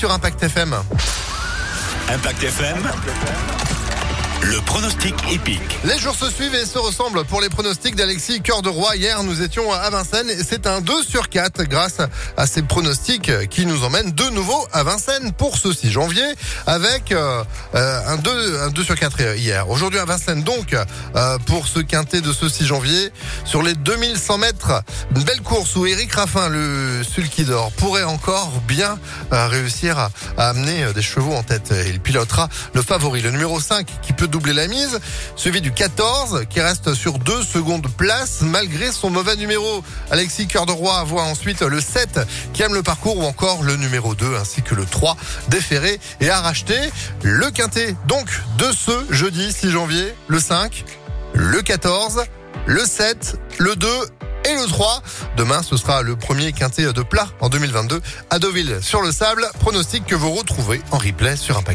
sur Impact FM. Impact FM. Le pronostic épique. Les jours se suivent et se ressemblent pour les pronostics d'Alexis Cœur de Roi. Hier, nous étions à Vincennes c'est un 2 sur 4 grâce à ces pronostics qui nous emmènent de nouveau à Vincennes pour ce 6 janvier avec euh, euh, un, 2, un 2 sur 4 hier. Aujourd'hui à Vincennes donc euh, pour ce quintet de ce 6 janvier sur les 2100 mètres. Une belle course où Eric Raffin, le sulky d'or, pourrait encore bien réussir à, à amener des chevaux en tête. Il pilotera le favori, le numéro 5 qui peut doubler la mise, suivi du 14 qui reste sur deux secondes place malgré son mauvais numéro. Alexis Cœur de Roi voit ensuite le 7 qui aime le parcours ou encore le numéro 2 ainsi que le 3 déféré et a racheté le quintet. Donc de ce jeudi 6 janvier, le 5, le 14, le 7, le 2 et le 3. Demain, ce sera le premier quintet de plat en 2022 à Deauville sur le sable. Pronostic que vous retrouvez en replay sur Impact.